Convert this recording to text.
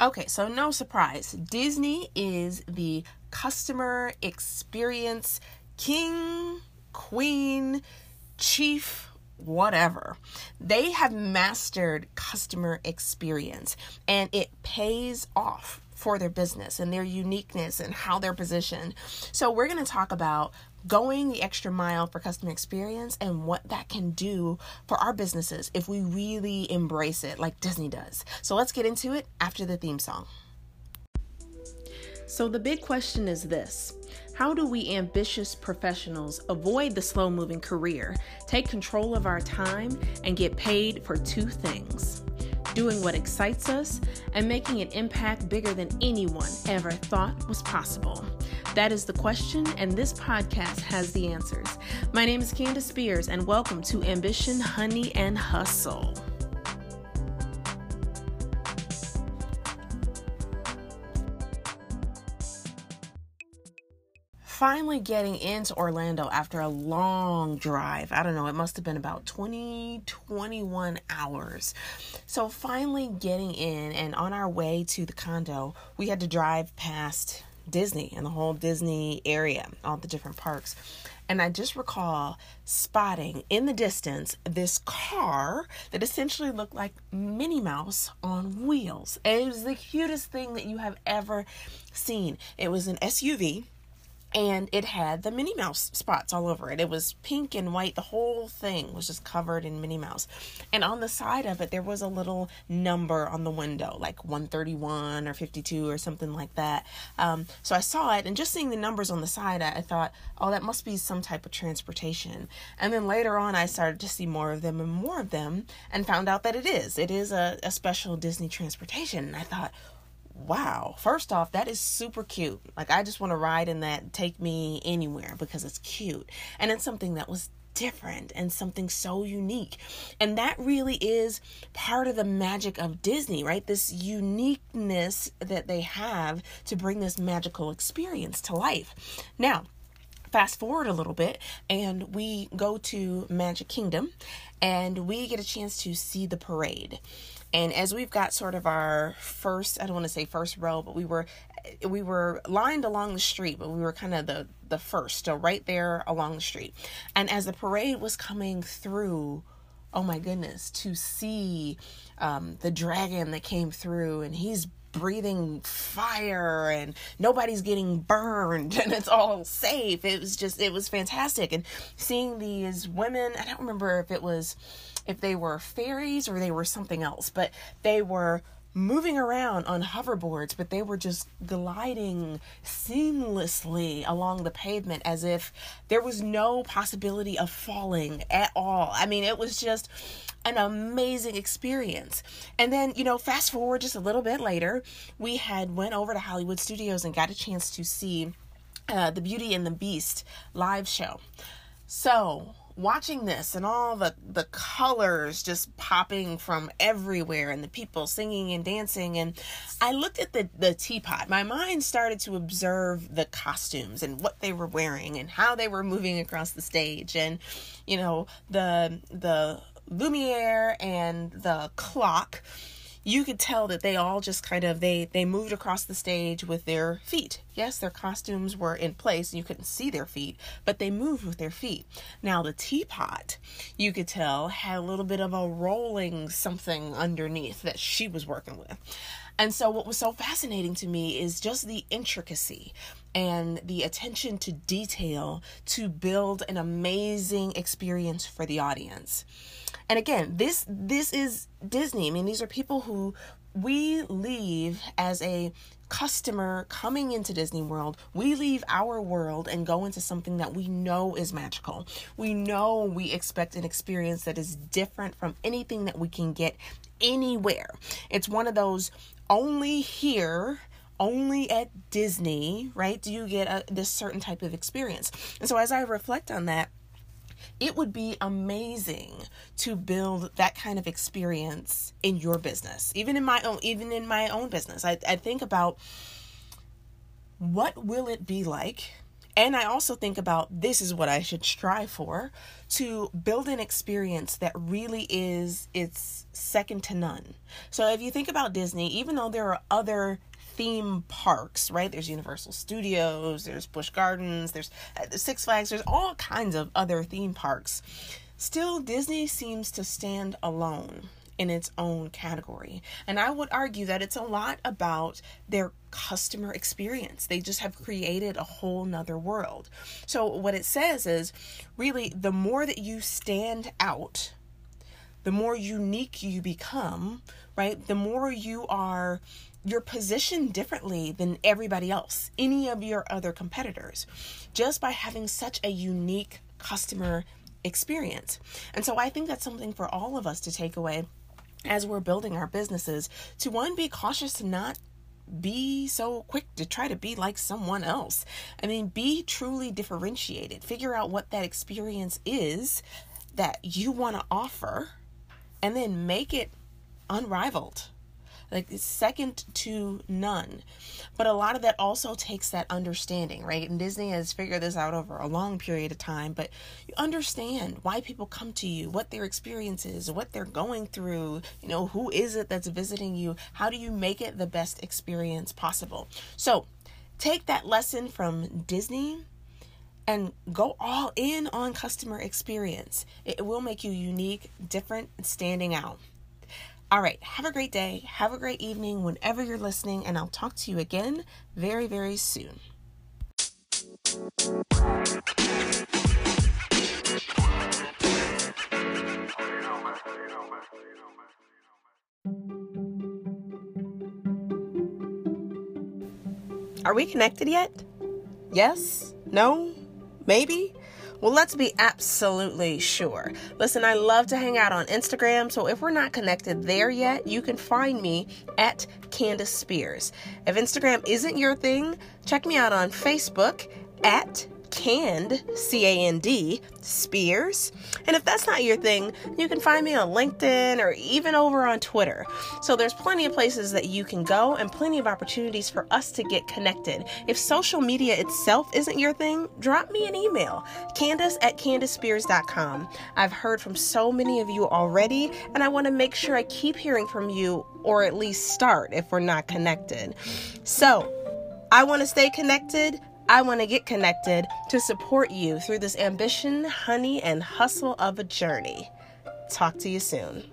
Okay, so no surprise. Disney is the customer experience king, queen, chief, whatever. They have mastered customer experience and it pays off for their business and their uniqueness and how they're positioned. So, we're going to talk about going the extra mile for customer experience and what that can do for our businesses if we really embrace it like Disney does. So, let's get into it after the theme song. So, the big question is this How do we ambitious professionals avoid the slow moving career, take control of our time, and get paid for two things? doing what excites us, and making an impact bigger than anyone ever thought was possible? That is the question, and this podcast has the answers. My name is Candace Spears, and welcome to Ambition, Honey, and Hustle. finally getting into Orlando after a long drive. I don't know, it must have been about 20, 21 hours. So, finally getting in and on our way to the condo, we had to drive past Disney and the whole Disney area, all the different parks. And I just recall spotting in the distance this car that essentially looked like Minnie Mouse on wheels. It was the cutest thing that you have ever seen. It was an SUV and it had the Minnie Mouse spots all over it. It was pink and white. The whole thing was just covered in Minnie Mouse. And on the side of it, there was a little number on the window, like 131 or 52 or something like that. Um, so I saw it, and just seeing the numbers on the side, I, I thought, oh, that must be some type of transportation. And then later on, I started to see more of them and more of them, and found out that it is. It is a, a special Disney transportation. And I thought, wow first off that is super cute like i just want to ride in that take me anywhere because it's cute and it's something that was different and something so unique. And that really is part of the magic of Disney, right? This uniqueness that they have to bring this magical experience to life. Now, fast forward a little bit and we go to Magic Kingdom and we get a chance to see the parade. And as we've got sort of our first, I don't want to say first row, but we were we were lined along the street, but we were kind of the the first, so right there along the street. And as the parade was coming through, oh my goodness, to see um, the dragon that came through, and he's breathing fire and nobody's getting burned and it's all safe. It was just, it was fantastic. And seeing these women, I don't remember if it was, if they were fairies or they were something else, but they were moving around on hoverboards, but they were just gliding seamlessly along the pavement as if there was no possibility of falling at all. I mean, it was just an amazing experience. And then, you know, fast forward just a little bit later, we had went over to Hollywood Studios and got a chance to see uh, the Beauty and the Beast live show. So, watching this and all the the colors just popping from everywhere and the people singing and dancing. And I looked at the the teapot. My mind started to observe the costumes and what they were wearing and how they were moving across the stage. And you know the the Lumiere and the clock, you could tell that they all just kind of they they moved across the stage with their feet. Yes, their costumes were in place and you couldn't see their feet, but they moved with their feet. Now the teapot, you could tell had a little bit of a rolling something underneath that she was working with. And so, what was so fascinating to me is just the intricacy and the attention to detail to build an amazing experience for the audience. And again, this this is Disney. I mean, these are people who we leave as a customer coming into Disney World, we leave our world and go into something that we know is magical. We know we expect an experience that is different from anything that we can get anywhere. It's one of those only here only at Disney, right? Do you get a, this certain type of experience? And so as I reflect on that, it would be amazing to build that kind of experience in your business even in my own even in my own business i, I think about what will it be like And I also think about this is what I should strive for to build an experience that really is it's second to none. So if you think about Disney, even though there are other theme parks, right? There's Universal Studios, there's Busch Gardens, there's uh, Six Flags, there's all kinds of other theme parks. Still, Disney seems to stand alone in its own category. And I would argue that it's a lot about their customer experience. They just have created a whole nother world. So, what it says is really the more that you stand out, the more unique you become, right? The more you are you're positioned differently than everybody else, any of your other competitors, just by having such a unique customer experience. And so I think that's something for all of us to take away as we're building our businesses to one be cautious to not be so quick to try to be like someone else. I mean, be truly differentiated. Figure out what that experience is that you want to offer and then make it unrivaled like second to none. But a lot of that also takes that understanding, right? And Disney has figured this out over a long period of time, but you understand why people come to you, what their experience is, what they're going through, you know, who is it that's visiting you? How do you make it the best experience possible? So, take that lesson from Disney and go all in on customer experience. It will make you unique, different, and standing out. All right, have a great day. Have a great evening whenever you're listening, and I'll talk to you again very, very soon. Are we connected yet? Yes? No? Maybe? Well, let's be absolutely sure. Listen, I love to hang out on Instagram, so if we're not connected there yet, you can find me at Candace Spears. If Instagram isn't your thing, check me out on Facebook at Cand, C A N D, Spears. And if that's not your thing, you can find me on LinkedIn or even over on Twitter. So there's plenty of places that you can go and plenty of opportunities for us to get connected. If social media itself isn't your thing, drop me an email, candace at candacespears.com. I've heard from so many of you already, and I want to make sure I keep hearing from you or at least start if we're not connected. So, I want to stay connected. I want to get connected to support you through this ambition, honey, and hustle of a journey. Talk to you soon.